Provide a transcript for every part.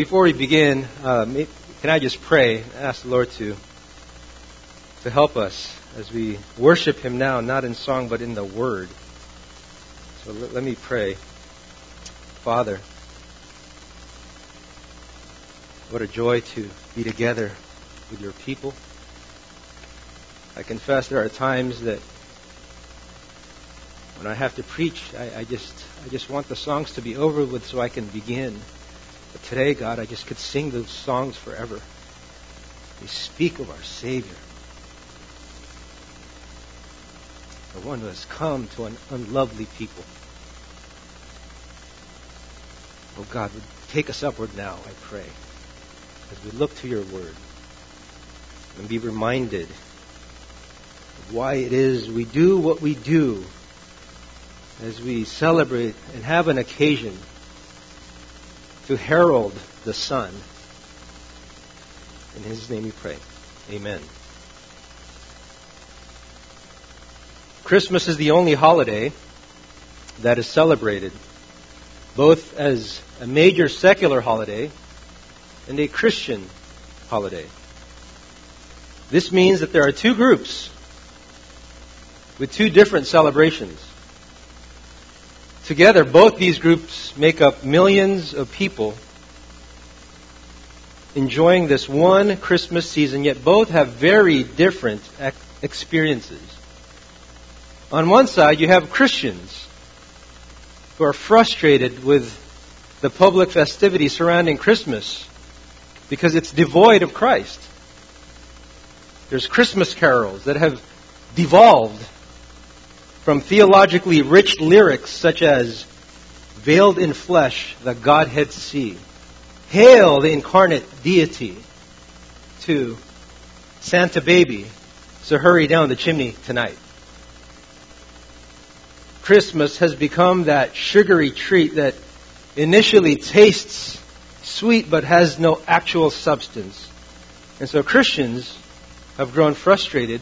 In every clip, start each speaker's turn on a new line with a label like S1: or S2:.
S1: before we begin, uh, can I just pray? and Ask the Lord to to help us as we worship Him now, not in song but in the Word. So let, let me pray. Father, what a joy to be together with your people. I confess there are times that when I have to preach, I, I, just I just want the songs to be over with so I can begin. But today, God, I just could sing those songs forever. They speak of our Savior, the one who has come to an unlovely people. Oh God, would take us upward now, I pray, as we look to your word and be reminded of why it is we do what we do as we celebrate and have an occasion to herald the Son. In His name we pray. Amen. Christmas is the only holiday that is celebrated both as a major secular holiday and a Christian holiday. This means that there are two groups with two different celebrations. Together, both these groups make up millions of people enjoying this one Christmas season, yet both have very different experiences. On one side, you have Christians who are frustrated with the public festivity surrounding Christmas because it's devoid of Christ. There's Christmas carols that have devolved from theologically rich lyrics such as Veiled in flesh, the Godhead see. Hail the incarnate deity. To Santa baby, so hurry down the chimney tonight. Christmas has become that sugary treat that initially tastes sweet but has no actual substance. And so Christians have grown frustrated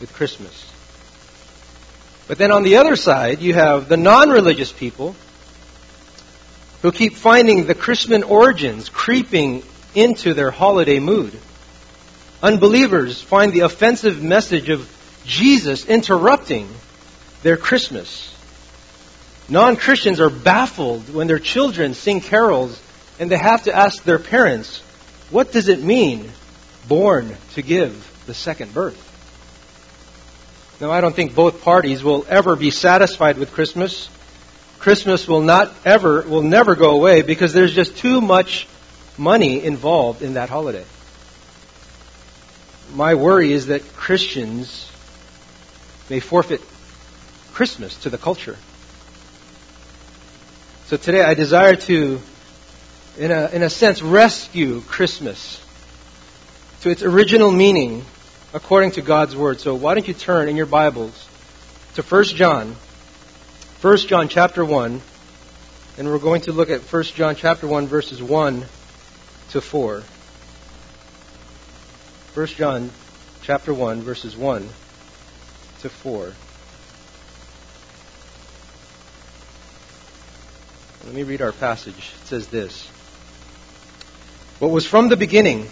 S1: with Christmas. But then on the other side, you have the non religious people who keep finding the Christian origins creeping into their holiday mood. Unbelievers find the offensive message of Jesus interrupting their Christmas. Non Christians are baffled when their children sing carols and they have to ask their parents, what does it mean, born to give the second birth? Now, I don't think both parties will ever be satisfied with Christmas. Christmas will not ever, will never go away because there's just too much money involved in that holiday. My worry is that Christians may forfeit Christmas to the culture. So today I desire to, in a, in a sense, rescue Christmas to its original meaning according to God's Word. So why don't you turn in your Bibles to 1 John, 1 John chapter 1, and we're going to look at 1 John chapter 1 verses 1 to 4. 1 John chapter 1 verses 1 to 4. Let me read our passage. It says this. What was from the beginning,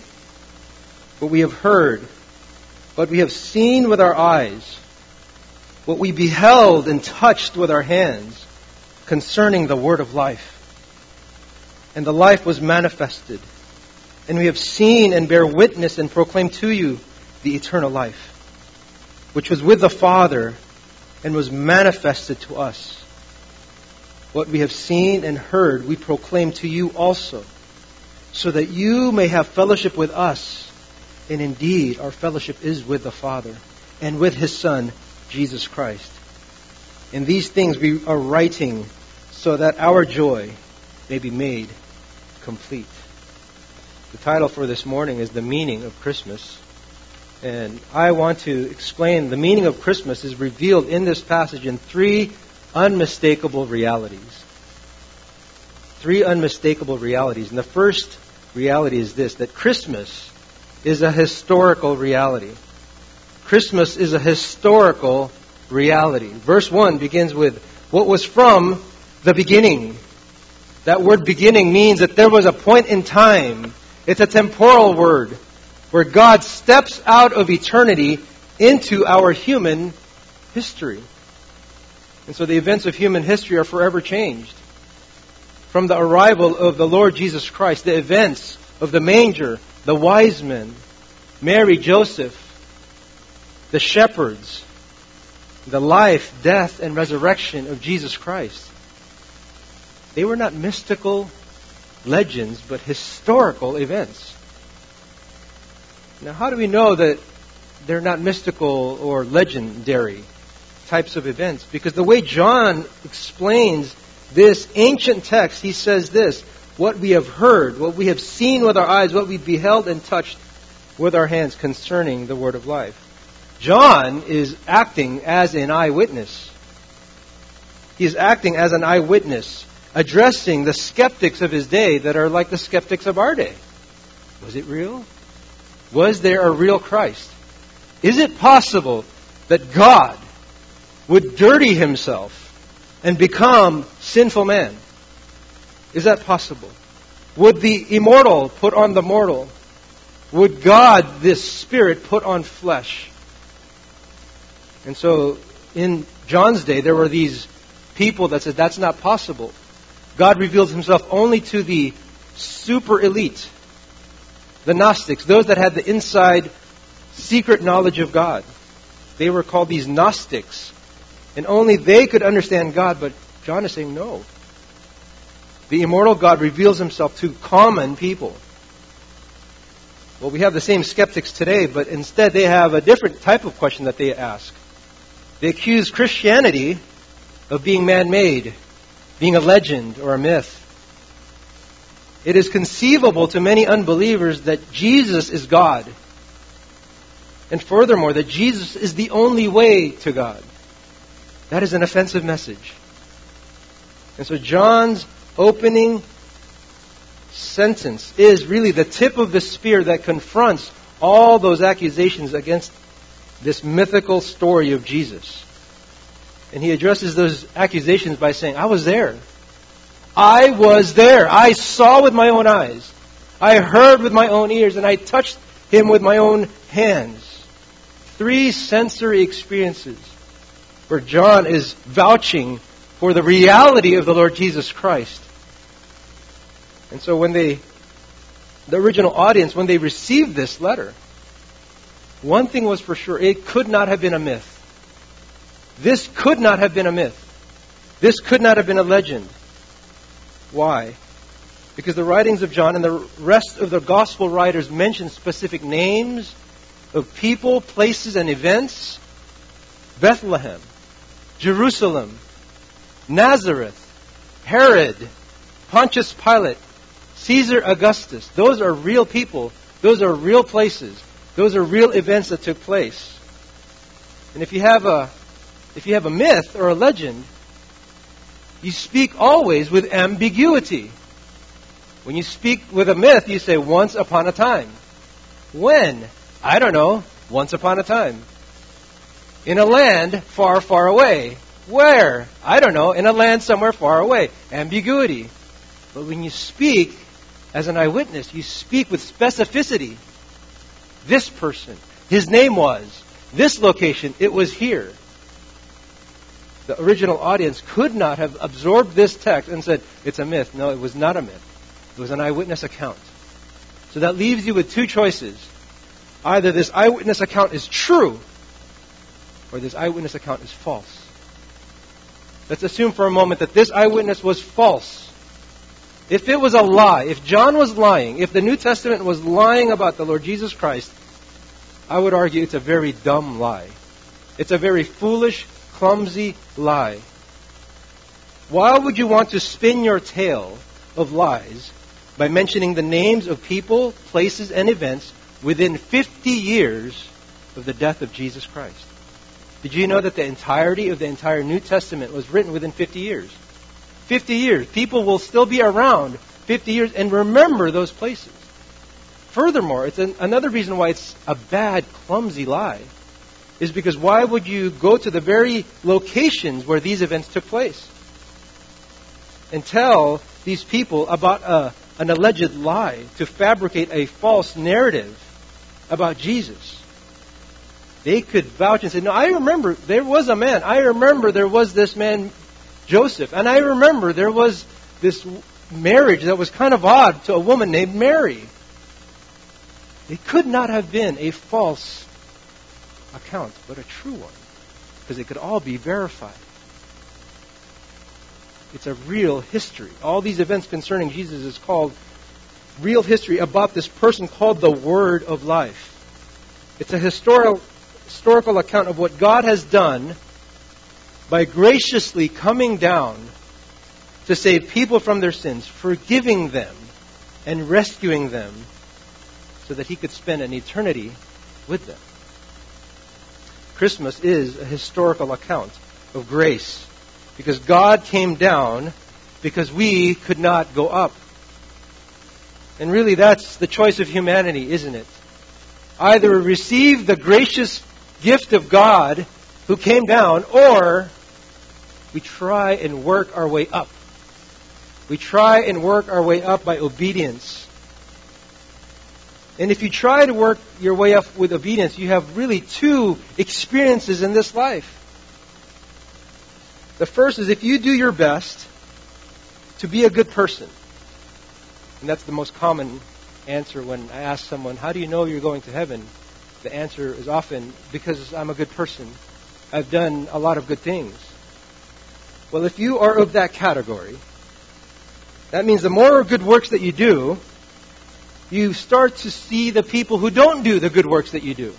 S1: what we have heard, what we have seen with our eyes, what we beheld and touched with our hands concerning the word of life. And the life was manifested. And we have seen and bear witness and proclaim to you the eternal life, which was with the Father and was manifested to us. What we have seen and heard, we proclaim to you also, so that you may have fellowship with us and indeed, our fellowship is with the Father and with His Son, Jesus Christ. And these things we are writing so that our joy may be made complete. The title for this morning is The Meaning of Christmas. And I want to explain the meaning of Christmas is revealed in this passage in three unmistakable realities. Three unmistakable realities. And the first reality is this that Christmas is a historical reality. Christmas is a historical reality. Verse 1 begins with what was from the beginning. That word beginning means that there was a point in time. It's a temporal word where God steps out of eternity into our human history. And so the events of human history are forever changed. From the arrival of the Lord Jesus Christ, the events of the manger, the wise men, Mary, Joseph, the shepherds, the life, death, and resurrection of Jesus Christ. They were not mystical legends, but historical events. Now, how do we know that they're not mystical or legendary types of events? Because the way John explains this ancient text, he says this what we have heard, what we have seen with our eyes, what we beheld and touched with our hands concerning the word of life. John is acting as an eyewitness. He is acting as an eyewitness, addressing the skeptics of his day that are like the skeptics of our day. Was it real? Was there a real Christ? Is it possible that God would dirty himself and become sinful man? Is that possible? Would the immortal put on the mortal? Would God, this Spirit, put on flesh? And so in John's day, there were these people that said that's not possible. God reveals himself only to the super elite, the Gnostics, those that had the inside secret knowledge of God. They were called these Gnostics. And only they could understand God, but John is saying no. The immortal God reveals himself to common people. Well, we have the same skeptics today, but instead they have a different type of question that they ask. They accuse Christianity of being man made, being a legend or a myth. It is conceivable to many unbelievers that Jesus is God. And furthermore, that Jesus is the only way to God. That is an offensive message. And so John's opening sentence is really the tip of the spear that confronts all those accusations against this mythical story of Jesus. And he addresses those accusations by saying, I was there. I was there. I saw with my own eyes. I heard with my own ears, and I touched him with my own hands. Three sensory experiences where John is vouching for the reality of the Lord Jesus Christ. And so when they, the original audience, when they received this letter, one thing was for sure, it could not have been a myth. This could not have been a myth. This could not have been a legend. Why? Because the writings of John and the rest of the gospel writers mention specific names of people, places, and events. Bethlehem, Jerusalem, Nazareth, Herod, Pontius Pilate, Caesar Augustus. Those are real people. Those are real places. Those are real events that took place. And if you have a if you have a myth or a legend, you speak always with ambiguity. When you speak with a myth, you say once upon a time. When? I don't know. Once upon a time. In a land far, far away. Where? I don't know. In a land somewhere far away. Ambiguity. But when you speak as an eyewitness, you speak with specificity this person. His name was. This location, it was here. The original audience could not have absorbed this text and said, it's a myth. No, it was not a myth. It was an eyewitness account. So that leaves you with two choices. Either this eyewitness account is true, or this eyewitness account is false. Let's assume for a moment that this eyewitness was false. If it was a lie, if John was lying, if the New Testament was lying about the Lord Jesus Christ, I would argue it's a very dumb lie. It's a very foolish, clumsy lie. Why would you want to spin your tale of lies by mentioning the names of people, places, and events within 50 years of the death of Jesus Christ? Did you know that the entirety of the entire New Testament was written within 50 years? 50 years. People will still be around 50 years and remember those places. Furthermore, it's an, another reason why it's a bad, clumsy lie is because why would you go to the very locations where these events took place and tell these people about a, an alleged lie, to fabricate a false narrative about Jesus. They could vouch and say, No, I remember there was a man. I remember there was this man, Joseph. And I remember there was this marriage that was kind of odd to a woman named Mary. It could not have been a false account, but a true one, because it could all be verified. It's a real history. All these events concerning Jesus is called real history about this person called the Word of Life. It's a historical, historical account of what God has done by graciously coming down to save people from their sins, forgiving them, and rescuing them so that he could spend an eternity with them. Christmas is a historical account of grace because God came down because we could not go up. And really, that's the choice of humanity, isn't it? Either receive the gracious gift of God who came down, or we try and work our way up we try and work our way up by obedience. And if you try to work your way up with obedience, you have really two experiences in this life. The first is if you do your best to be a good person. And that's the most common answer when I ask someone, How do you know you're going to heaven? The answer is often, Because I'm a good person. I've done a lot of good things. Well, if you are of that category, that means the more good works that you do, you start to see the people who don't do the good works that you do.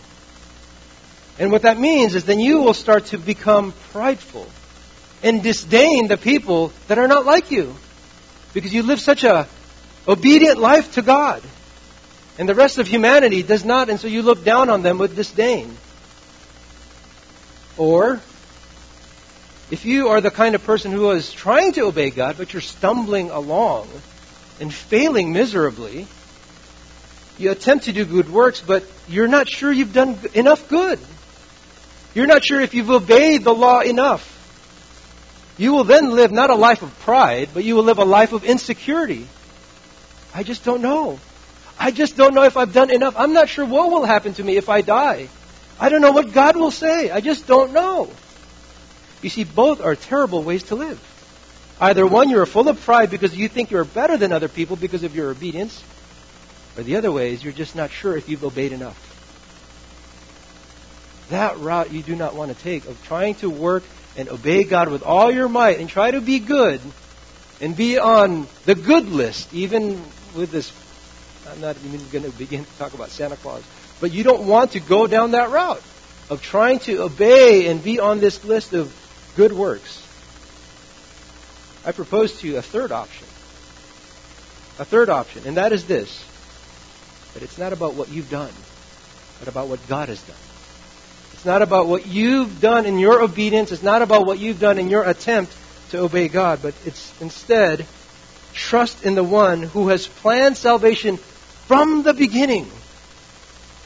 S1: And what that means is then you will start to become prideful and disdain the people that are not like you because you live such a obedient life to God. And the rest of humanity does not, and so you look down on them with disdain. Or if you are the kind of person who is trying to obey God, but you're stumbling along and failing miserably, you attempt to do good works, but you're not sure you've done enough good. You're not sure if you've obeyed the law enough. You will then live not a life of pride, but you will live a life of insecurity. I just don't know. I just don't know if I've done enough. I'm not sure what will happen to me if I die. I don't know what God will say. I just don't know. You see, both are terrible ways to live. Either one, you're full of pride because you think you're better than other people because of your obedience, or the other way is you're just not sure if you've obeyed enough. That route you do not want to take of trying to work and obey God with all your might and try to be good and be on the good list, even with this. I'm not even going to begin to talk about Santa Claus. But you don't want to go down that route of trying to obey and be on this list of good works. I propose to you a third option. A third option, and that is this that it's not about what you've done, but about what God has done. It's not about what you've done in your obedience, it's not about what you've done in your attempt to obey God, but it's instead trust in the one who has planned salvation from the beginning.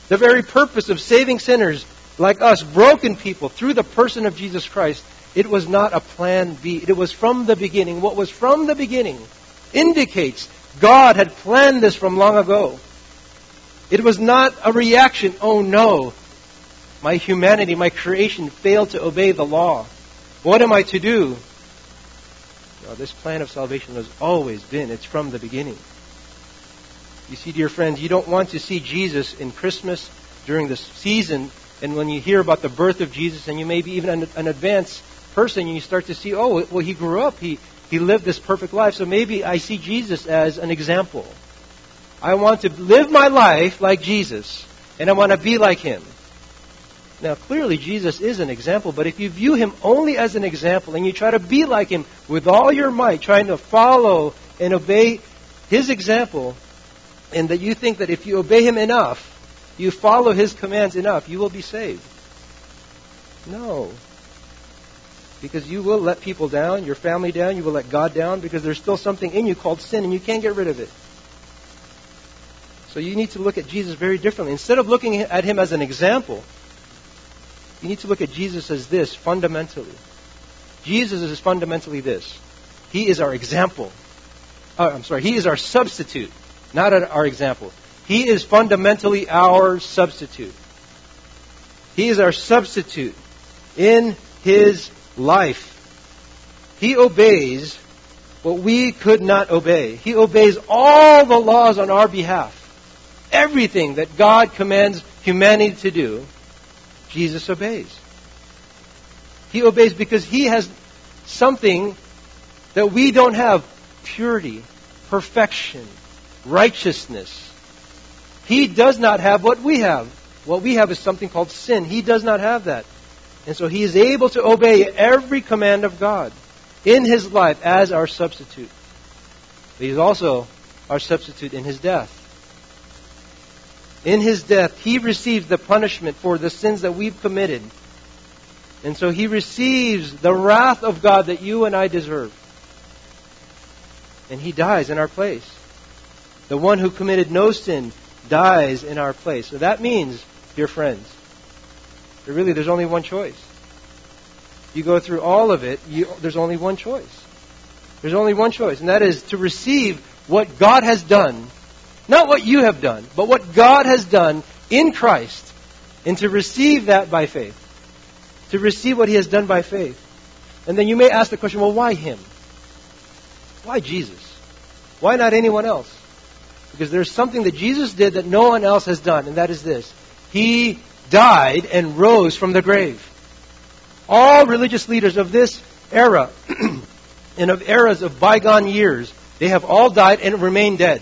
S1: The very purpose of saving sinners like us, broken people, through the person of Jesus Christ, it was not a plan B. It was from the beginning. What was from the beginning indicates God had planned this from long ago. It was not a reaction, oh no, my humanity, my creation failed to obey the law. What am I to do? No, this plan of salvation has always been, it's from the beginning. You see, dear friends, you don't want to see Jesus in Christmas during the season, and when you hear about the birth of Jesus, and you may be even an advance person, you start to see, oh, well, he grew up. He, he lived this perfect life. So maybe I see Jesus as an example. I want to live my life like Jesus, and I want to be like him. Now, clearly, Jesus is an example, but if you view him only as an example and you try to be like him with all your might, trying to follow and obey his example, and that you think that if you obey him enough, you follow his commands enough, you will be saved. No because you will let people down, your family down, you will let God down because there's still something in you called sin and you can't get rid of it. So you need to look at Jesus very differently. Instead of looking at him as an example, you need to look at Jesus as this fundamentally. Jesus is fundamentally this. He is our example. oh, I'm sorry, He is our substitute, not our example. He is fundamentally our substitute. He is our substitute in His life. He obeys what we could not obey. He obeys all the laws on our behalf. Everything that God commands humanity to do, Jesus obeys. He obeys because he has something that we don't have purity, perfection, righteousness. He does not have what we have. What we have is something called sin. He does not have that. And so he is able to obey every command of God in his life as our substitute. But he's also our substitute in his death. In his death, he receives the punishment for the sins that we've committed. And so he receives the wrath of God that you and I deserve. And he dies in our place. The one who committed no sin dies in our place. So that means, dear friends, that really there's only one choice. You go through all of it, you, there's only one choice. There's only one choice, and that is to receive what God has done. Not what you have done, but what God has done in Christ, and to receive that by faith. To receive what He has done by faith. And then you may ask the question, well, why Him? Why Jesus? Why not anyone else? Because there's something that Jesus did that no one else has done, and that is this. He died and rose from the grave. All religious leaders of this era and of eras of bygone years, they have all died and remained dead,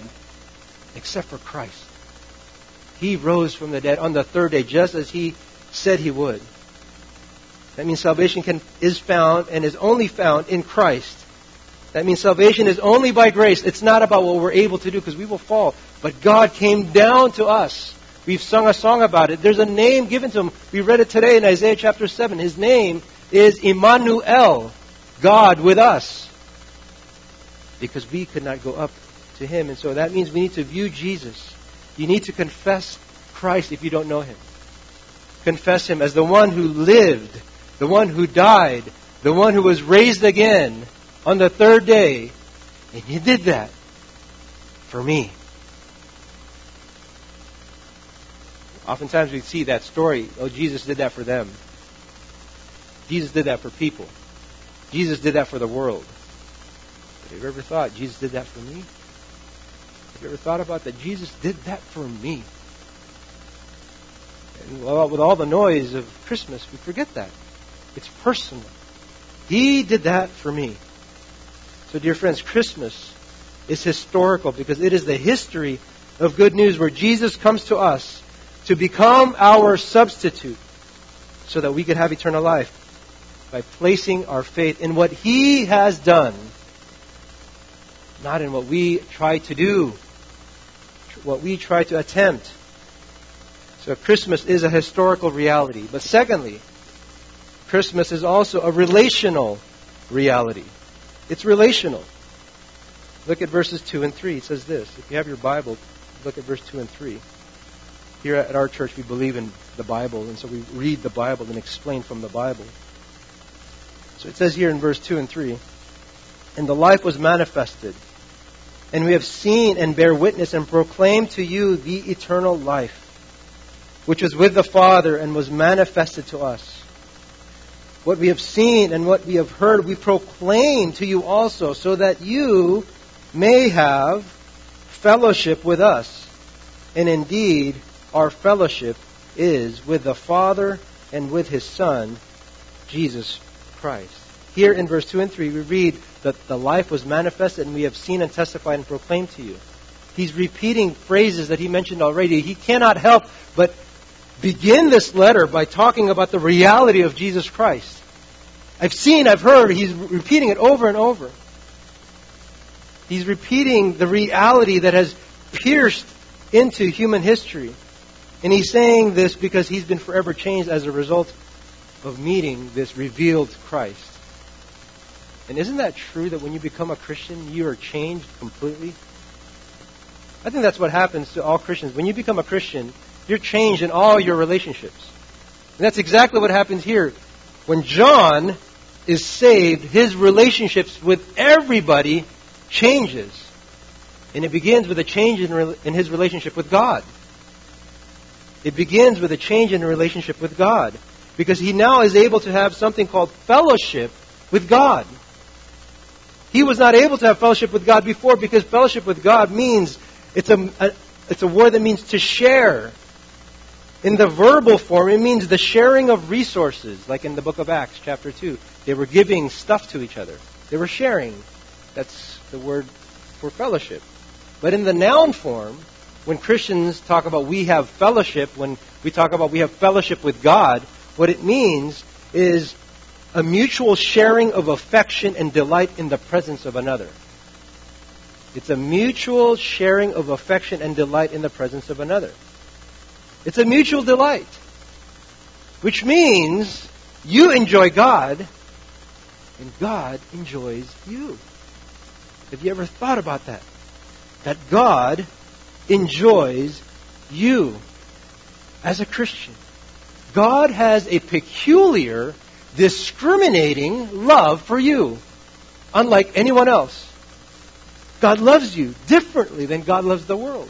S1: except for Christ. He rose from the dead on the third day, just as he said he would. That means salvation can, is found and is only found in Christ. That means salvation is only by grace. It's not about what we're able to do because we will fall. But God came down to us We've sung a song about it. There's a name given to him. We read it today in Isaiah chapter 7. His name is Emmanuel, God with us. Because we could not go up to him. And so that means we need to view Jesus. You need to confess Christ if you don't know him. Confess him as the one who lived, the one who died, the one who was raised again on the third day. And he did that for me. Oftentimes we see that story, oh, Jesus did that for them. Jesus did that for people. Jesus did that for the world. But have you ever thought Jesus did that for me? Have you ever thought about that? Jesus did that for me. And with all the noise of Christmas, we forget that. It's personal. He did that for me. So, dear friends, Christmas is historical because it is the history of good news where Jesus comes to us to become our substitute so that we could have eternal life by placing our faith in what He has done, not in what we try to do, what we try to attempt. So Christmas is a historical reality. But secondly, Christmas is also a relational reality. It's relational. Look at verses 2 and 3. It says this. If you have your Bible, look at verse 2 and 3 here at our church, we believe in the Bible, and so we read the Bible and explain from the Bible. So it says here in verse 2 and 3 And the life was manifested, and we have seen and bear witness and proclaim to you the eternal life, which was with the Father and was manifested to us. What we have seen and what we have heard, we proclaim to you also, so that you may have fellowship with us. And indeed, our fellowship is with the Father and with His Son, Jesus Christ. Here in verse 2 and 3, we read that the life was manifested and we have seen and testified and proclaimed to you. He's repeating phrases that he mentioned already. He cannot help but begin this letter by talking about the reality of Jesus Christ. I've seen, I've heard, he's repeating it over and over. He's repeating the reality that has pierced into human history. And he's saying this because he's been forever changed as a result of meeting this revealed Christ. And isn't that true that when you become a Christian, you are changed completely? I think that's what happens to all Christians. When you become a Christian, you're changed in all your relationships. And that's exactly what happens here. When John is saved, his relationships with everybody changes. And it begins with a change in, his relationship with God. It begins with a change in the relationship with God. Because he now is able to have something called fellowship with God. He was not able to have fellowship with God before because fellowship with God means it's a, a it's a word that means to share. In the verbal form, it means the sharing of resources, like in the book of Acts, chapter 2. They were giving stuff to each other. They were sharing. That's the word for fellowship. But in the noun form, when Christians talk about we have fellowship, when we talk about we have fellowship with God, what it means is a mutual sharing of affection and delight in the presence of another. It's a mutual sharing of affection and delight in the presence of another. It's a mutual delight, which means you enjoy God and God enjoys you. Have you ever thought about that? That God enjoys you as a Christian. God has a peculiar, discriminating love for you, unlike anyone else. God loves you differently than God loves the world.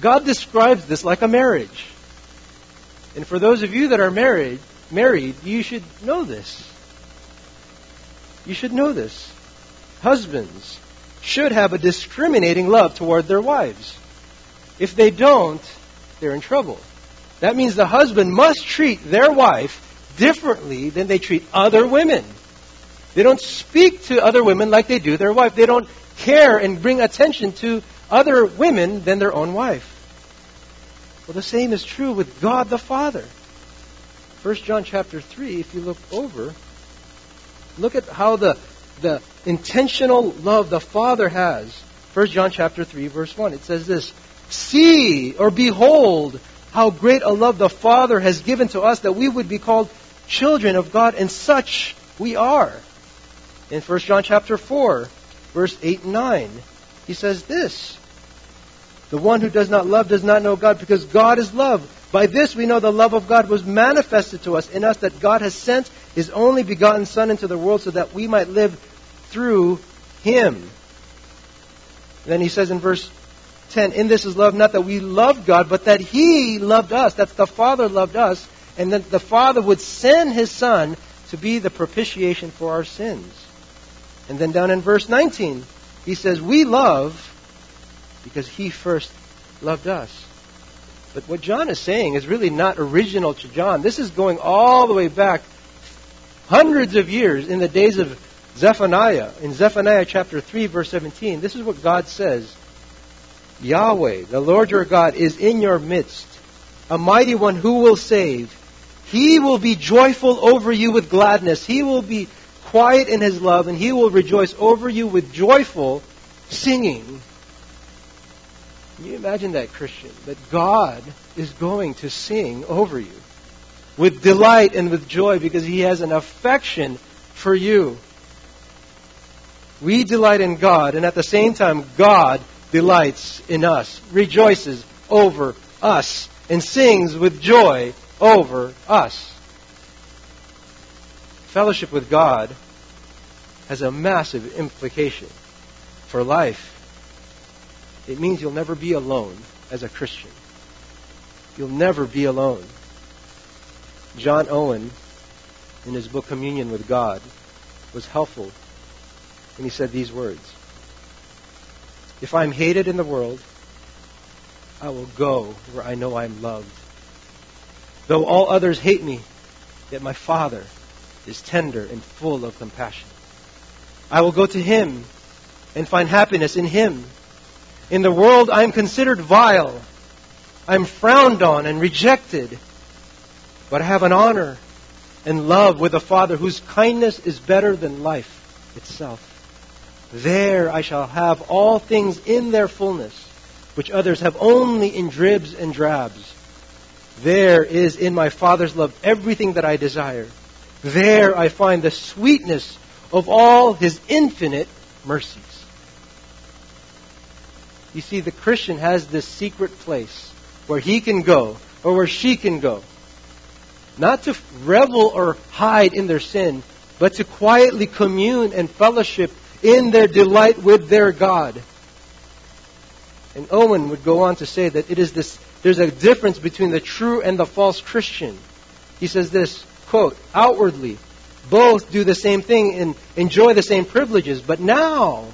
S1: God describes this like a marriage. And for those of you that are married, married, you should know this. You should know this. Husbands should have a discriminating love toward their wives. If they don't, they're in trouble. That means the husband must treat their wife differently than they treat other women. They don't speak to other women like they do their wife. They don't care and bring attention to other women than their own wife. Well, the same is true with God the Father. 1 John chapter 3, if you look over, look at how the, the intentional love the Father has. 1 John chapter 3, verse 1. It says this See or behold how great a love the Father has given to us that we would be called children of God, and such we are. In 1 John chapter 4, verse 8 and 9. He says this The one who does not love does not know God because God is love. By this we know the love of God was manifested to us in us that God has sent his only begotten Son into the world so that we might live through him. Then he says in verse 10, In this is love, not that we loved God, but that he loved us. That's the Father loved us, and that the Father would send his Son to be the propitiation for our sins. And then down in verse 19, he says, We love because he first loved us. But what John is saying is really not original to John. This is going all the way back hundreds of years in the days of Zephaniah. In Zephaniah chapter 3, verse 17, this is what God says Yahweh, the Lord your God, is in your midst, a mighty one who will save. He will be joyful over you with gladness. He will be quiet in his love, and he will rejoice over you with joyful singing. Can you imagine that, Christian? That God is going to sing over you with delight and with joy because he has an affection for you. We delight in God, and at the same time, God delights in us, rejoices over us, and sings with joy over us. Fellowship with God has a massive implication for life. It means you'll never be alone as a Christian. You'll never be alone. John Owen, in his book Communion with God, was helpful when he said these words If I'm hated in the world, I will go where I know I'm loved. Though all others hate me, yet my Father is tender and full of compassion. I will go to him and find happiness in him. In the world I am considered vile. I am frowned on and rejected. But I have an honor and love with a Father whose kindness is better than life itself. There I shall have all things in their fullness, which others have only in dribs and drabs. There is in my Father's love everything that I desire. There I find the sweetness of all his infinite mercies. You see, the Christian has this secret place where he can go, or where she can go. Not to revel or hide in their sin, but to quietly commune and fellowship in their delight with their God. And Owen would go on to say that it is this, there's a difference between the true and the false Christian. He says this, quote, outwardly, both do the same thing and enjoy the same privileges, but now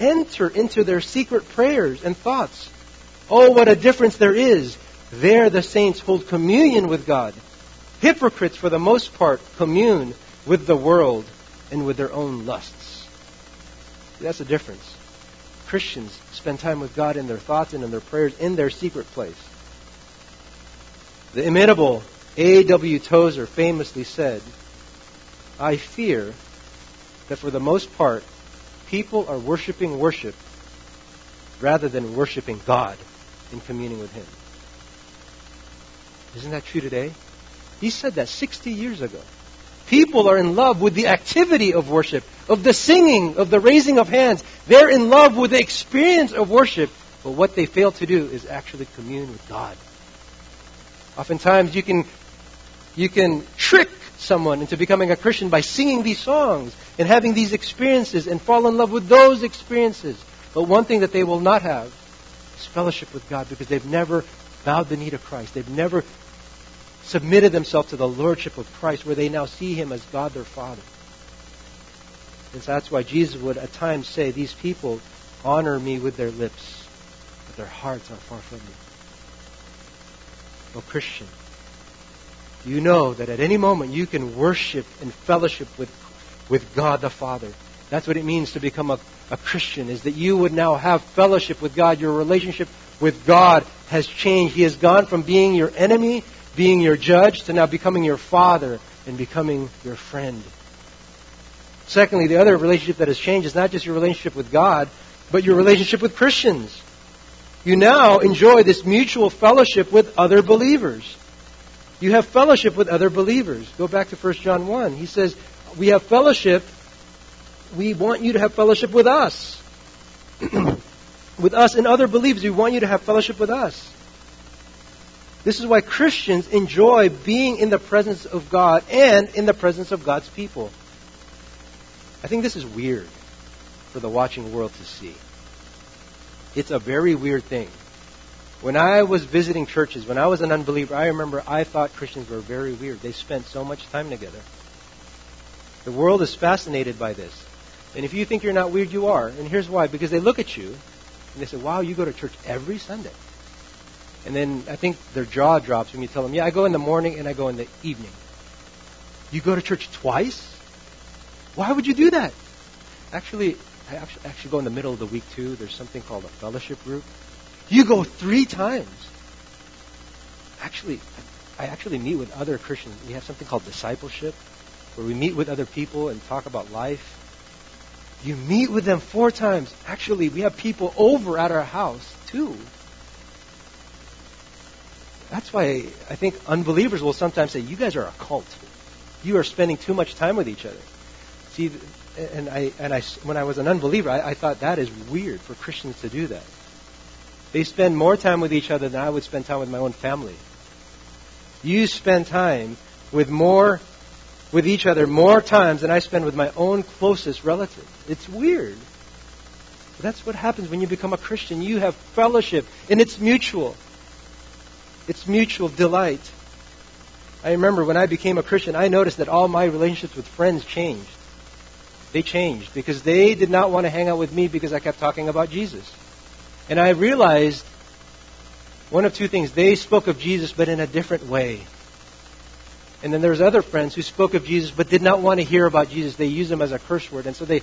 S1: enter into their secret prayers and thoughts. Oh, what a difference there is. There the saints hold communion with God. Hypocrites, for the most part, commune with the world and with their own lusts. That's the difference. Christians spend time with God in their thoughts and in their prayers in their secret place. The imitable A.W. Tozer famously said, I fear that for the most part, people are worshiping worship rather than worshiping God in communing with Him. Isn't that true today? He said that 60 years ago. People are in love with the activity of worship, of the singing, of the raising of hands. They're in love with the experience of worship, but what they fail to do is actually commune with God. Oftentimes you can you can trick someone into becoming a Christian by singing these songs and having these experiences and fall in love with those experiences. But one thing that they will not have is fellowship with God because they've never bowed the knee to Christ. They've never submitted themselves to the lordship of Christ where they now see him as God their Father. And that's why Jesus would at times say, These people honor me with their lips, but their hearts are far from me. Oh, Christian, you know that at any moment you can worship and fellowship with, with God the Father. That's what it means to become a, a Christian, is that you would now have fellowship with God. Your relationship with God has changed. He has gone from being your enemy, being your judge, to now becoming your father and becoming your friend. Secondly, the other relationship that has changed is not just your relationship with God, but your relationship with Christians. You now enjoy this mutual fellowship with other believers. You have fellowship with other believers. Go back to 1 John 1. He says, We have fellowship. We want you to have fellowship with us. with us and other believers. We want you to have fellowship with us. This is why Christians enjoy being in the presence of God and in the presence of God's people. I think this is weird for the watching world to see. It's a very weird thing. When I was visiting churches, when I was an unbeliever, I remember I thought Christians were very weird. They spent so much time together. The world is fascinated by this. And if you think you're not weird, you are. And here's why. Because they look at you and they say, wow, you go to church every Sunday. And then I think their jaw drops when you tell them, yeah, I go in the morning and I go in the evening. You go to church twice? Why would you do that? Actually, I actually go in the middle of the week too. There's something called a fellowship group. You go three times. Actually, I actually meet with other Christians. We have something called discipleship, where we meet with other people and talk about life. You meet with them four times. Actually, we have people over at our house too. That's why I think unbelievers will sometimes say, "You guys are a cult. You are spending too much time with each other." See, and I and I when I was an unbeliever, I, I thought that is weird for Christians to do that. They spend more time with each other than I would spend time with my own family. You spend time with more with each other more times than I spend with my own closest relative. It's weird. But that's what happens when you become a Christian. You have fellowship, and it's mutual. It's mutual delight. I remember when I became a Christian, I noticed that all my relationships with friends changed. They changed because they did not want to hang out with me because I kept talking about Jesus. And I realized one of two things. They spoke of Jesus, but in a different way. And then there was other friends who spoke of Jesus, but did not want to hear about Jesus. They used him as a curse word. And so they,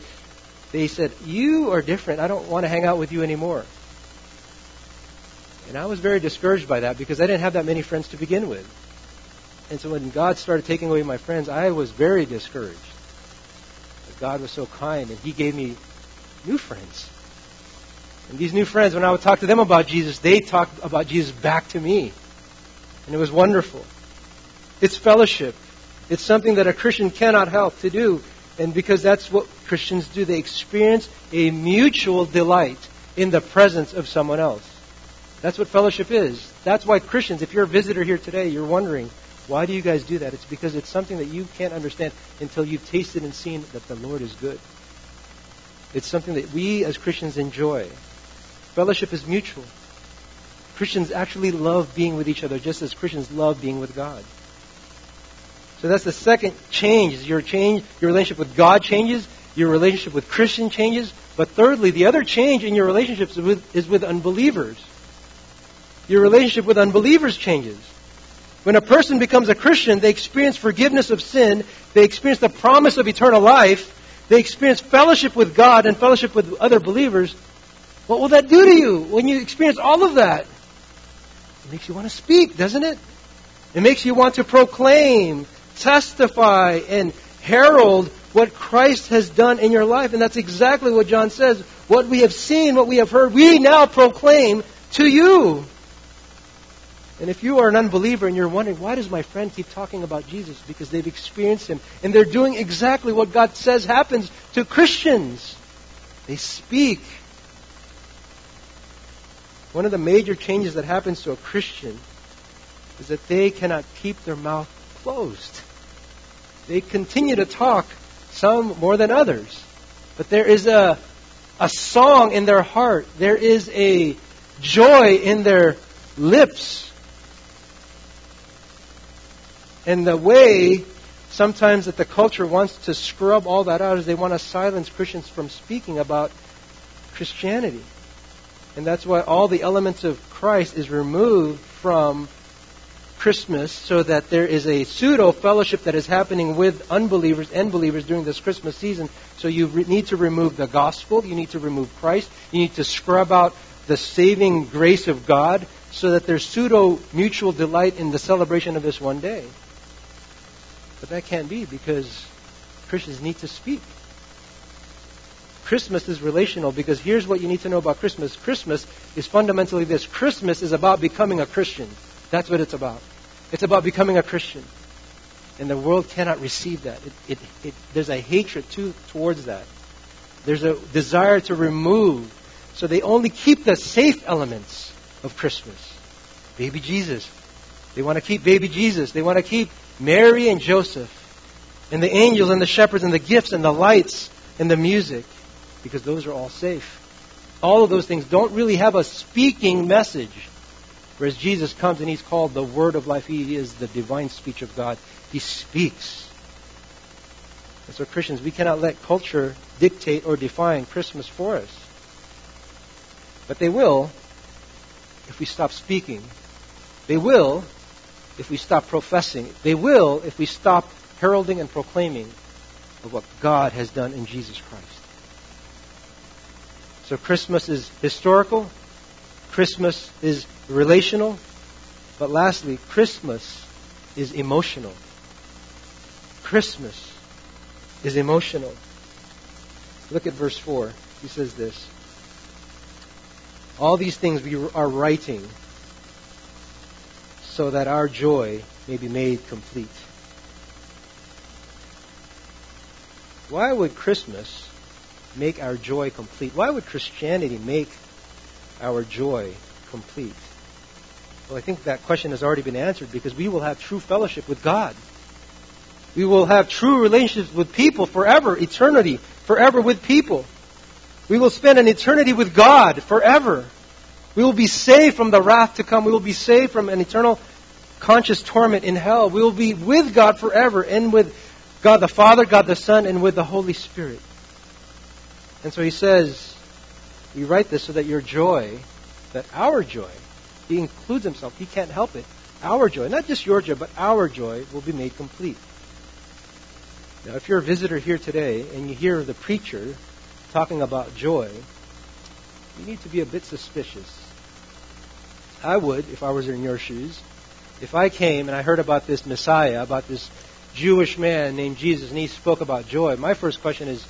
S1: they said, You are different. I don't want to hang out with you anymore. And I was very discouraged by that because I didn't have that many friends to begin with. And so when God started taking away my friends, I was very discouraged. But God was so kind, and He gave me new friends. And these new friends, when I would talk to them about Jesus, they talked about Jesus back to me. And it was wonderful. It's fellowship. It's something that a Christian cannot help to do. And because that's what Christians do, they experience a mutual delight in the presence of someone else. That's what fellowship is. That's why Christians, if you're a visitor here today, you're wondering, why do you guys do that? It's because it's something that you can't understand until you've tasted and seen that the Lord is good. It's something that we as Christians enjoy. Fellowship is mutual. Christians actually love being with each other just as Christians love being with God. So that's the second change. Your change, your relationship with God changes, your relationship with Christian changes, but thirdly, the other change in your relationships is with, is with unbelievers. Your relationship with unbelievers changes. When a person becomes a Christian, they experience forgiveness of sin, they experience the promise of eternal life, they experience fellowship with God and fellowship with other believers. What will that do to you when you experience all of that? It makes you want to speak, doesn't it? It makes you want to proclaim, testify, and herald what Christ has done in your life. And that's exactly what John says. What we have seen, what we have heard, we now proclaim to you. And if you are an unbeliever and you're wondering, why does my friend keep talking about Jesus? Because they've experienced him. And they're doing exactly what God says happens to Christians. They speak. One of the major changes that happens to a Christian is that they cannot keep their mouth closed. They continue to talk, some more than others. But there is a, a song in their heart. There is a joy in their lips and the way sometimes that the culture wants to scrub all that out is they want to silence Christians from speaking about Christianity. And that's why all the elements of Christ is removed from Christmas so that there is a pseudo fellowship that is happening with unbelievers and believers during this Christmas season. So you re- need to remove the gospel, you need to remove Christ, you need to scrub out the saving grace of God so that there's pseudo mutual delight in the celebration of this one day. But that can't be because Christians need to speak. Christmas is relational because here's what you need to know about Christmas. Christmas is fundamentally this. Christmas is about becoming a Christian. That's what it's about. It's about becoming a Christian. And the world cannot receive that. It, it, it, there's a hatred to, towards that. There's a desire to remove. So they only keep the safe elements of Christmas. Baby Jesus. They want to keep baby Jesus. They want to keep Mary and Joseph, and the angels and the shepherds and the gifts and the lights and the music, because those are all safe. All of those things don't really have a speaking message. Whereas Jesus comes and he's called the Word of Life. He is the divine speech of God. He speaks. And so, Christians, we cannot let culture dictate or define Christmas for us. But they will if we stop speaking. They will if we stop professing. They will if we stop heralding and proclaiming of what God has done in Jesus Christ. So Christmas is historical. Christmas is relational. But lastly, Christmas is emotional. Christmas is emotional. Look at verse 4. He says this. All these things we are writing so that our joy may be made complete. Why would Christmas make our joy complete? Why would Christianity make our joy complete? Well, I think that question has already been answered because we will have true fellowship with God. We will have true relationships with people forever, eternity, forever with people. We will spend an eternity with God forever. We will be saved from the wrath to come. We will be saved from an eternal conscious torment in hell. We will be with God forever and with God the Father, God the Son, and with the Holy Spirit. And so he says, we write this so that your joy, that our joy, he includes himself, he can't help it, our joy, not just your joy, but our joy will be made complete. Now, if you're a visitor here today and you hear the preacher talking about joy, you need to be a bit suspicious. I would, if I was in your shoes, if I came and I heard about this Messiah, about this Jewish man named Jesus, and he spoke about joy, my first question is,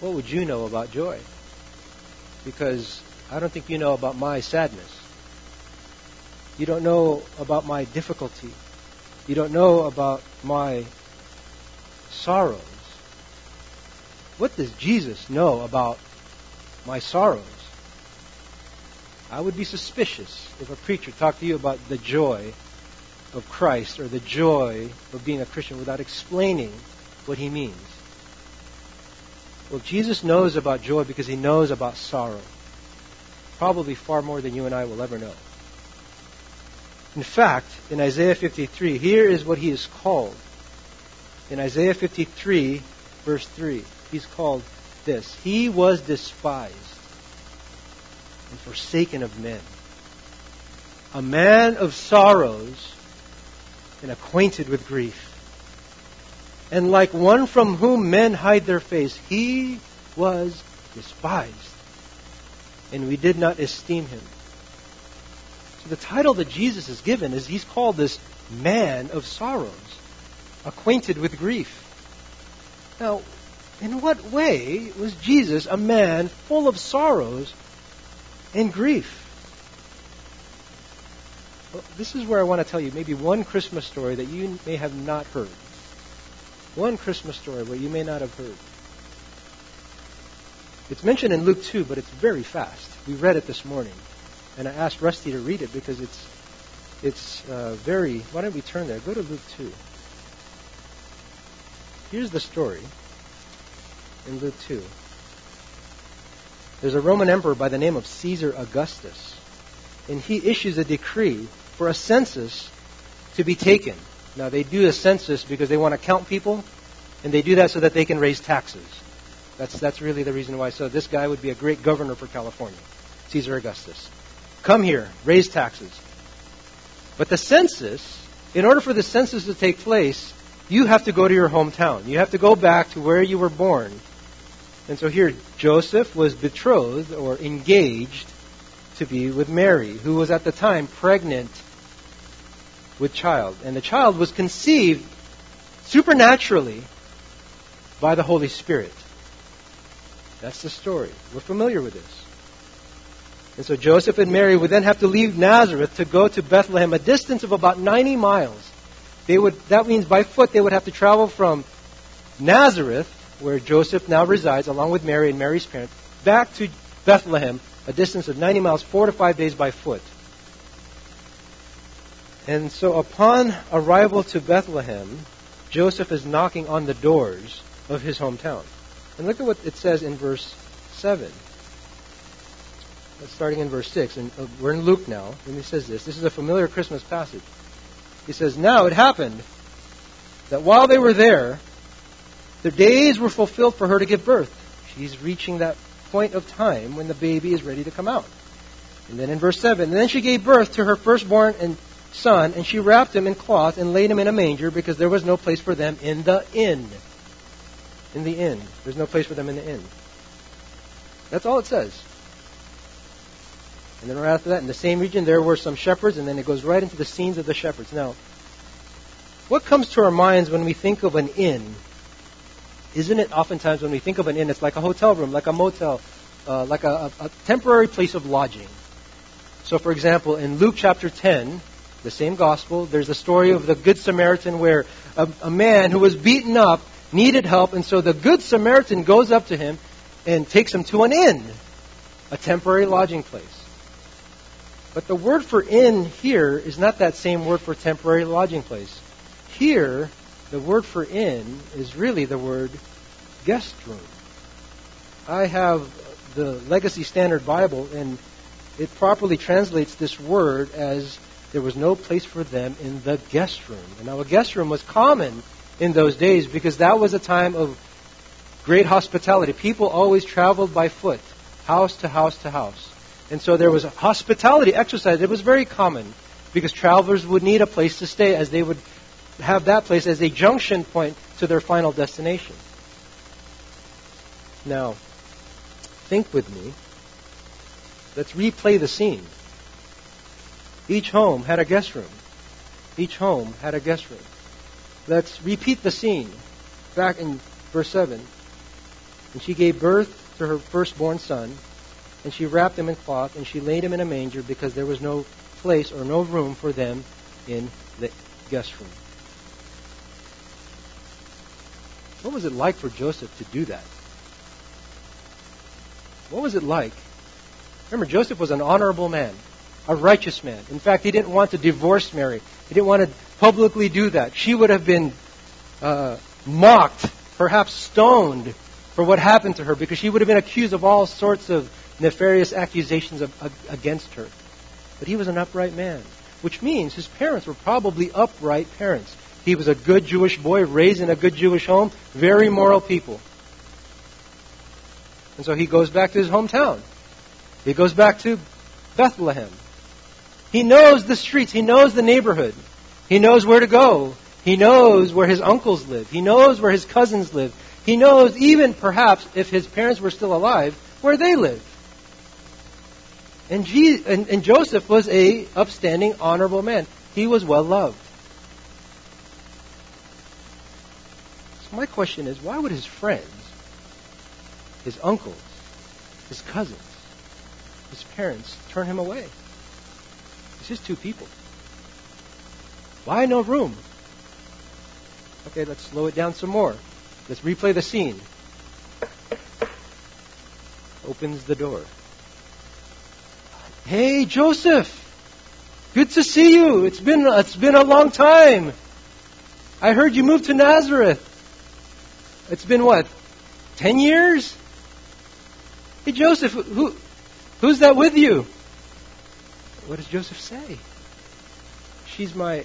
S1: what would you know about joy? Because I don't think you know about my sadness. You don't know about my difficulty. You don't know about my sorrows. What does Jesus know about my sorrows? I would be suspicious if a preacher talked to you about the joy of Christ or the joy of being a Christian without explaining what he means. Well, Jesus knows about joy because he knows about sorrow. probably far more than you and I will ever know. In fact, in Isaiah 53, here is what he is called. In Isaiah 53, verse 3, he's called this He was despised and forsaken of men, a man of sorrows and acquainted with grief. And like one from whom men hide their face, he was despised, and we did not esteem him. So the title that Jesus is given is he's called this man of sorrows, acquainted with grief. Now, in what way was Jesus a man full of sorrows and grief? This is where I want to tell you maybe one Christmas story that you may have not heard. One Christmas story where you may not have heard. It's mentioned in Luke 2, but it's very fast. We read it this morning. And I asked Rusty to read it because it's it's uh, very. Why don't we turn there? Go to Luke 2. Here's the story in Luke 2. There's a Roman emperor by the name of Caesar Augustus, and he issues a decree for a census to be taken. Now, they do a census because they want to count people, and they do that so that they can raise taxes. That's, that's really the reason why. So, this guy would be a great governor for California, Caesar Augustus. Come here, raise taxes. But the census, in order for the census to take place, you have to go to your hometown. You have to go back to where you were born and so here, Joseph was betrothed or engaged to be with Mary, who was at the time pregnant with child. And the child was conceived supernaturally by the Holy Spirit. That's the story. We're familiar with this. And so Joseph and Mary would then have to leave Nazareth to go to Bethlehem, a distance of about 90 miles. They would, that means by foot they would have to travel from Nazareth where Joseph now resides, along with Mary and Mary's parents, back to Bethlehem, a distance of 90 miles, four to five days by foot. And so upon arrival to Bethlehem, Joseph is knocking on the doors of his hometown. And look at what it says in verse 7. Starting in verse 6. And uh, we're in Luke now. And he says this. This is a familiar Christmas passage. He says, Now it happened that while they were there, the days were fulfilled for her to give birth. She's reaching that point of time when the baby is ready to come out. And then in verse 7, and then she gave birth to her firstborn and son, and she wrapped him in cloth and laid him in a manger because there was no place for them in the inn. In the inn. There's no place for them in the inn. That's all it says. And then right after that, in the same region, there were some shepherds, and then it goes right into the scenes of the shepherds. Now, what comes to our minds when we think of an inn isn't it oftentimes when we think of an inn, it's like a hotel room, like a motel, uh, like a, a, a temporary place of lodging? So, for example, in Luke chapter 10, the same gospel, there's a story of the Good Samaritan where a, a man who was beaten up needed help, and so the Good Samaritan goes up to him and takes him to an inn, a temporary lodging place. But the word for inn here is not that same word for temporary lodging place. Here, the word for inn is really the word guest room. I have the Legacy Standard Bible, and it properly translates this word as there was no place for them in the guest room. And now, a guest room was common in those days because that was a time of great hospitality. People always traveled by foot, house to house to house. And so there was hospitality exercise. It was very common because travelers would need a place to stay as they would have that place as a junction point to their final destination. Now, think with me. Let's replay the scene. Each home had a guest room. Each home had a guest room. Let's repeat the scene. Back in verse 7. And she gave birth to her firstborn son, and she wrapped him in cloth, and she laid him in a manger because there was no place or no room for them in the guest room. What was it like for Joseph to do that? What was it like? Remember, Joseph was an honorable man, a righteous man. In fact, he didn't want to divorce Mary. He didn't want to publicly do that. She would have been uh, mocked, perhaps stoned for what happened to her because she would have been accused of all sorts of nefarious accusations of, against her. But he was an upright man, which means his parents were probably upright parents. He was a good Jewish boy, raised in a good Jewish home, very moral people. And so he goes back to his hometown. He goes back to Bethlehem. He knows the streets. He knows the neighborhood. He knows where to go. He knows where his uncles live. He knows where his cousins live. He knows even perhaps if his parents were still alive, where they live. And, Je- and, and Joseph was a upstanding, honorable man. He was well loved. My question is, why would his friends, his uncles, his cousins, his parents turn him away? It's just two people. Why no room? Okay, let's slow it down some more. Let's replay the scene. Opens the door. Hey, Joseph! Good to see you. It's been, it's been a long time. I heard you moved to Nazareth. It's been what? Ten years? Hey, Joseph, who, who's that with you? What does Joseph say? She's my,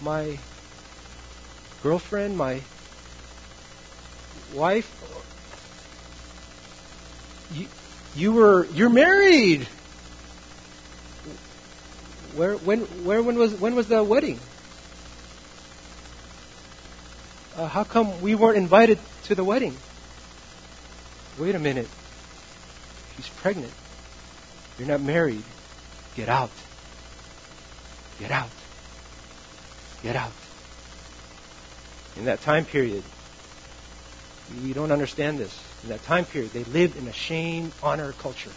S1: my girlfriend, my wife. You, you were you're married. Where when where when was when was the wedding? Uh, how come we weren't invited to the wedding? Wait a minute. She's pregnant. You're not married. Get out. Get out. Get out in that time period, you don't understand this. In that time period, they lived in a shame honor culture.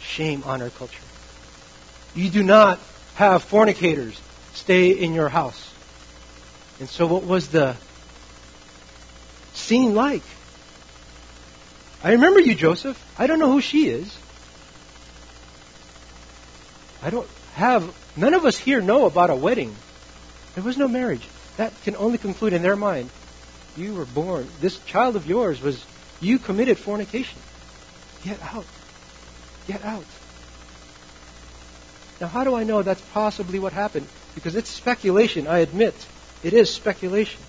S1: Shame honor culture. You do not have fornicators stay in your house. And so, what was the scene like? I remember you, Joseph. I don't know who she is. I don't have, none of us here know about a wedding there was no marriage. That can only conclude in their mind. You were born. This child of yours was, you committed fornication. Get out. Get out. Now, how do I know that's possibly what happened? Because it's speculation, I admit. It is speculation.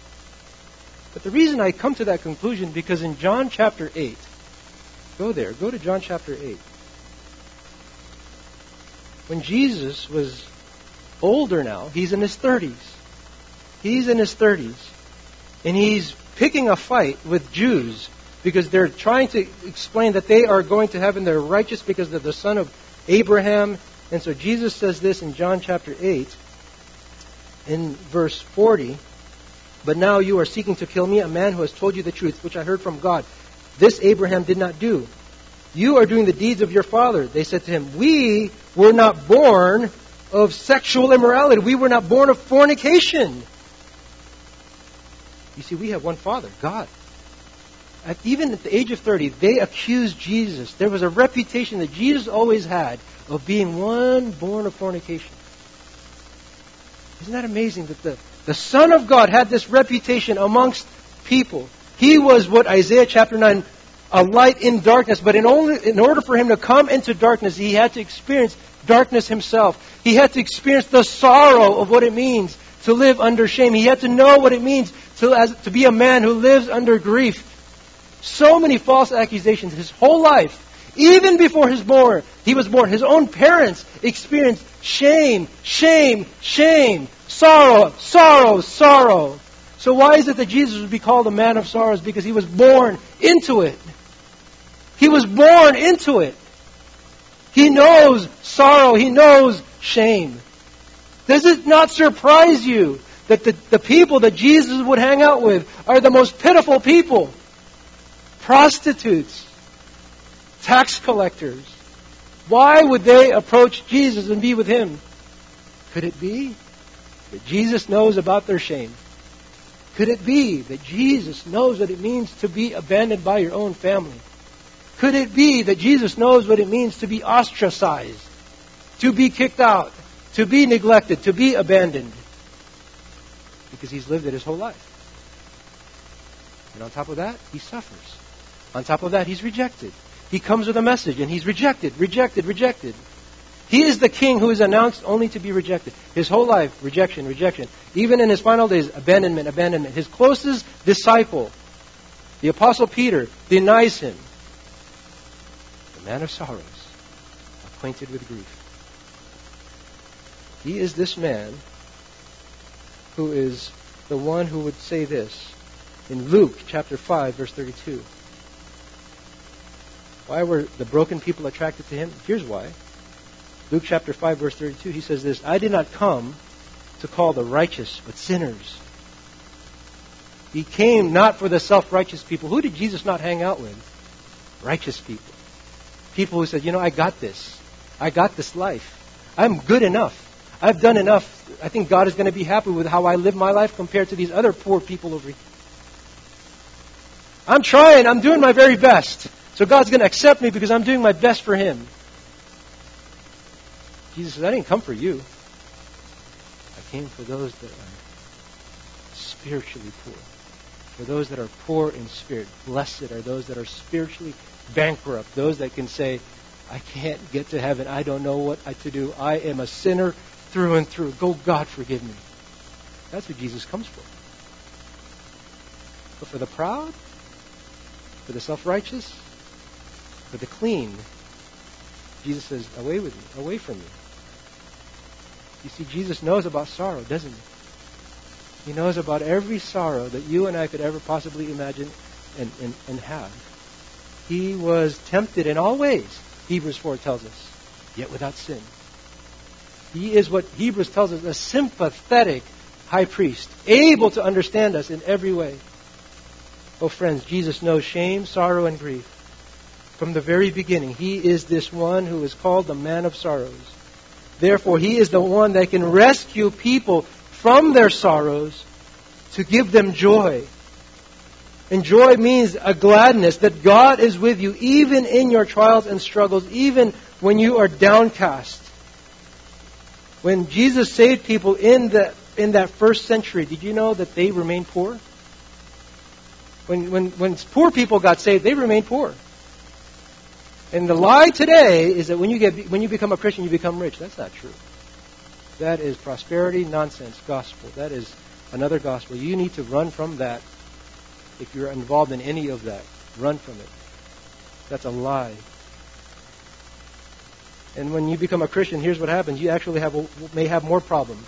S1: But the reason I come to that conclusion, because in John chapter 8, go there, go to John chapter 8. When Jesus was older now, he's in his 30s. He's in his 30s. And he's picking a fight with Jews because they're trying to explain that they are going to heaven. They're righteous because they're the son of Abraham. And so Jesus says this in John chapter 8, in verse 40. But now you are seeking to kill me, a man who has told you the truth, which I heard from God. This Abraham did not do. You are doing the deeds of your father. They said to him, We were not born of sexual immorality. We were not born of fornication. You see, we have one Father, God. At, even at the age of 30, they accused Jesus. There was a reputation that Jesus always had of being one born of fornication. Isn't that amazing that the, the Son of God had this reputation amongst people? He was what Isaiah chapter 9, a light in darkness, but in, only, in order for him to come into darkness, he had to experience darkness himself. He had to experience the sorrow of what it means to live under shame. He had to know what it means to, as, to be a man who lives under grief. So many false accusations his whole life. Even before his born, he was born, his own parents experienced shame, shame, shame, sorrow, sorrow, sorrow. So why is it that Jesus would be called a man of sorrows? Because he was born into it. He was born into it. He knows sorrow. He knows shame. Does it not surprise you that the, the people that Jesus would hang out with are the most pitiful people? Prostitutes, tax collectors. Why would they approach Jesus and be with him? Could it be that Jesus knows about their shame? Could it be that Jesus knows what it means to be abandoned by your own family? Could it be that Jesus knows what it means to be ostracized, to be kicked out, to be neglected, to be abandoned. Because he's lived it his whole life. And on top of that, he suffers. On top of that, he's rejected. He comes with a message and he's rejected, rejected, rejected. He is the king who is announced only to be rejected. His whole life, rejection, rejection. Even in his final days, abandonment, abandonment. His closest disciple, the apostle Peter, denies him. The man of sorrows, acquainted with grief. He is this man who is the one who would say this in Luke chapter 5 verse 32. Why were the broken people attracted to him? Here's why. Luke chapter 5 verse 32 he says this, I did not come to call the righteous but sinners. He came not for the self-righteous people. Who did Jesus not hang out with? Righteous people. People who said, you know, I got this. I got this life. I'm good enough. I've done enough. I think God is going to be happy with how I live my life compared to these other poor people over here. I'm trying. I'm doing my very best. So God's going to accept me because I'm doing my best for Him. Jesus says, I didn't come for you. I came for those that are spiritually poor. For those that are poor in spirit. Blessed are those that are spiritually bankrupt. Those that can say, I can't get to heaven. I don't know what to do. I am a sinner through and through. Go, God, forgive me. That's what Jesus comes for. But for the proud, for the self righteous, for the clean, Jesus says, Away with me, away from me. You see, Jesus knows about sorrow, doesn't he? He knows about every sorrow that you and I could ever possibly imagine and, and, and have. He was tempted in all ways, Hebrews 4 tells us, yet without sin. He is what Hebrews tells us a sympathetic high priest, able to understand us in every way. Oh, friends, Jesus knows shame, sorrow, and grief. From the very beginning, He is this one who is called the man of sorrows. Therefore, He is the one that can rescue people from their sorrows to give them joy. And joy means a gladness that God is with you even in your trials and struggles, even when you are downcast. When Jesus saved people in, the, in that first century, did you know that they remained poor? When, when, when poor people got saved, they remained poor. And the lie today is that when you, get, when you become a Christian, you become rich. That's not true. That is prosperity nonsense gospel. That is another gospel. You need to run from that if you're involved in any of that. Run from it. That's a lie. And when you become a Christian, here's what happens. You actually have, may have more problems.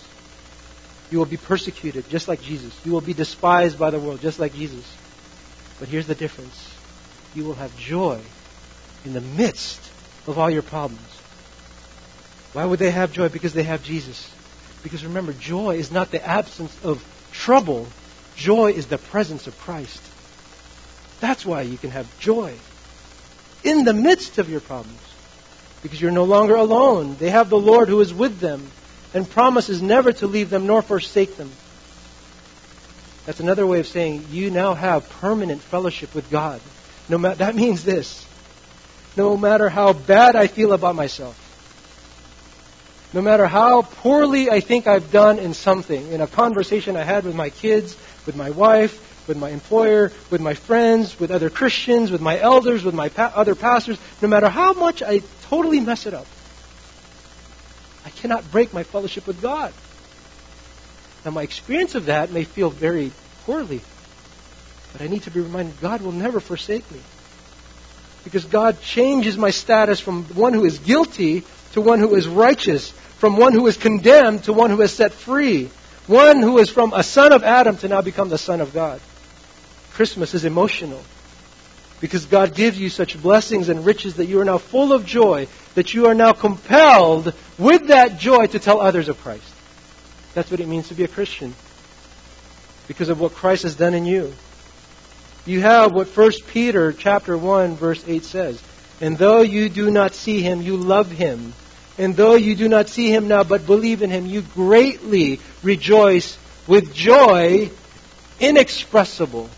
S1: You will be persecuted just like Jesus. You will be despised by the world just like Jesus. But here's the difference. You will have joy in the midst of all your problems. Why would they have joy? Because they have Jesus. Because remember, joy is not the absence of trouble. Joy is the presence of Christ. That's why you can have joy in the midst of your problems because you're no longer alone. They have the Lord who is with them and promises never to leave them nor forsake them. That's another way of saying you now have permanent fellowship with God. No matter, that means this. No matter how bad I feel about myself, no matter how poorly I think I've done in something, in a conversation I had with my kids, with my wife, with my employer, with my friends, with other Christians, with my elders, with my pa- other pastors, no matter how much I totally mess it up, I cannot break my fellowship with God. Now, my experience of that may feel very poorly, but I need to be reminded God will never forsake me. Because God changes my status from one who is guilty to one who is righteous, from one who is condemned to one who is set free, one who is from a son of Adam to now become the son of God. Christmas is emotional because God gives you such blessings and riches that you are now full of joy, that you are now compelled with that joy to tell others of Christ. That's what it means to be a Christian because of what Christ has done in you. You have what 1 Peter chapter 1 verse 8 says, and though you do not see him, you love him. And though you do not see him now, but believe in him, you greatly rejoice with joy inexpressible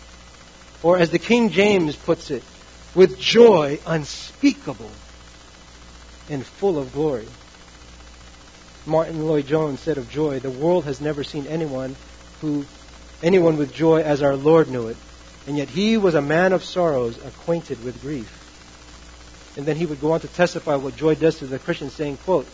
S1: or as the King James puts it, with joy unspeakable and full of glory. Martyn Lloyd-Jones said of joy, the world has never seen anyone who anyone with joy as our Lord knew it. And yet he was a man of sorrows, acquainted with grief. And then he would go on to testify what joy does to the Christian, saying, quote,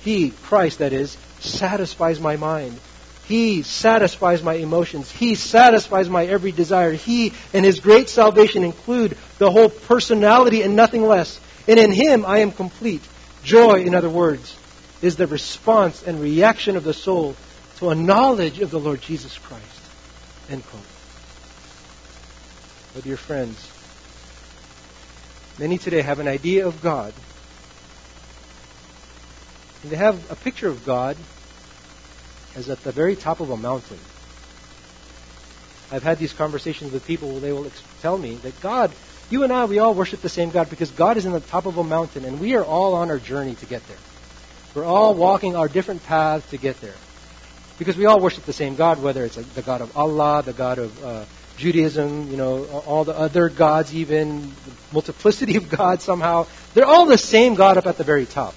S1: He, Christ that is, satisfies my mind. He satisfies my emotions. He satisfies my every desire. He and His great salvation include the whole personality and nothing less. And in Him I am complete. Joy, in other words, is the response and reaction of the soul to a knowledge of the Lord Jesus Christ. End quote. But dear friends, many today have an idea of God. And they have a picture of God as at the very top of a mountain. I've had these conversations with people where they will tell me that God, you and I, we all worship the same God because God is in the top of a mountain and we are all on our journey to get there. We're all walking our different paths to get there. Because we all worship the same God, whether it's the God of Allah, the God of uh, Judaism, you know, all the other gods, even the multiplicity of gods somehow. They're all the same God up at the very top.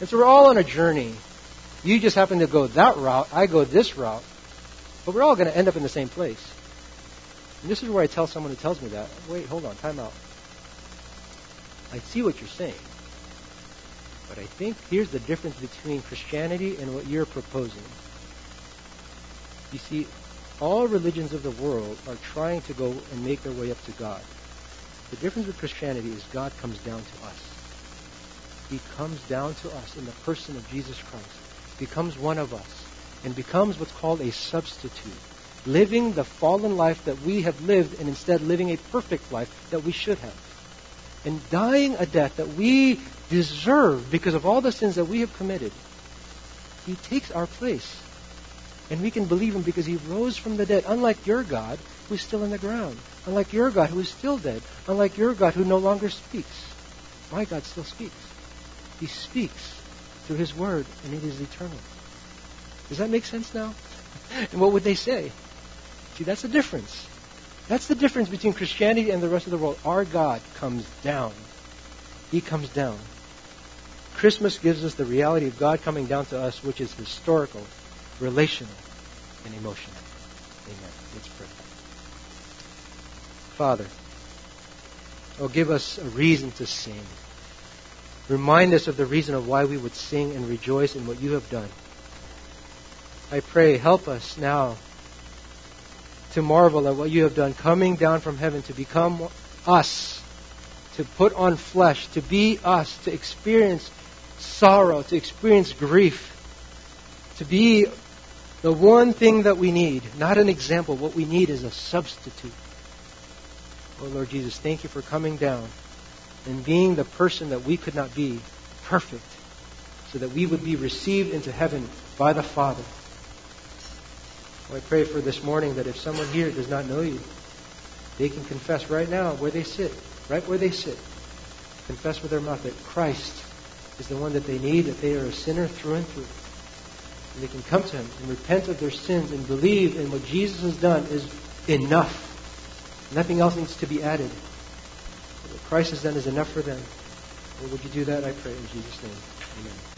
S1: And so we're all on a journey. You just happen to go that route, I go this route, but we're all going to end up in the same place. And this is where I tell someone who tells me that, wait, hold on, time out. I see what you're saying. But I think here's the difference between Christianity and what you're proposing. You see, all religions of the world are trying to go and make their way up to God. The difference with Christianity is God comes down to us. He comes down to us in the person of Jesus Christ, becomes one of us, and becomes what's called a substitute, living the fallen life that we have lived and instead living a perfect life that we should have. And dying a death that we deserve because of all the sins that we have committed, He takes our place. And we can believe Him because He rose from the dead, unlike your God who is still in the ground, unlike your God who is still dead, unlike your God who no longer speaks. My God still speaks. He speaks through His Word, and it is eternal. Does that make sense now? and what would they say? See, that's the difference. That's the difference between Christianity and the rest of the world. Our God comes down. He comes down. Christmas gives us the reality of God coming down to us, which is historical, relational, and emotional. Amen. Let's pray. Father, oh, give us a reason to sing. Remind us of the reason of why we would sing and rejoice in what you have done. I pray, help us now to marvel at what you have done, coming down from heaven to become us, to put on flesh, to be us, to experience sorrow, to experience grief, to be the one thing that we need, not an example. What we need is a substitute. Oh, Lord Jesus, thank you for coming down and being the person that we could not be, perfect, so that we would be received into heaven by the Father. Oh, I pray for this morning that if someone here does not know you, they can confess right now where they sit, right where they sit. Confess with their mouth that Christ is the one that they need, that they are a sinner through and through. And they can come to Him and repent of their sins and believe in what Jesus has done is enough. Nothing else needs to be added. What Christ has done is enough for them. would you do that? I pray in Jesus' name. Amen.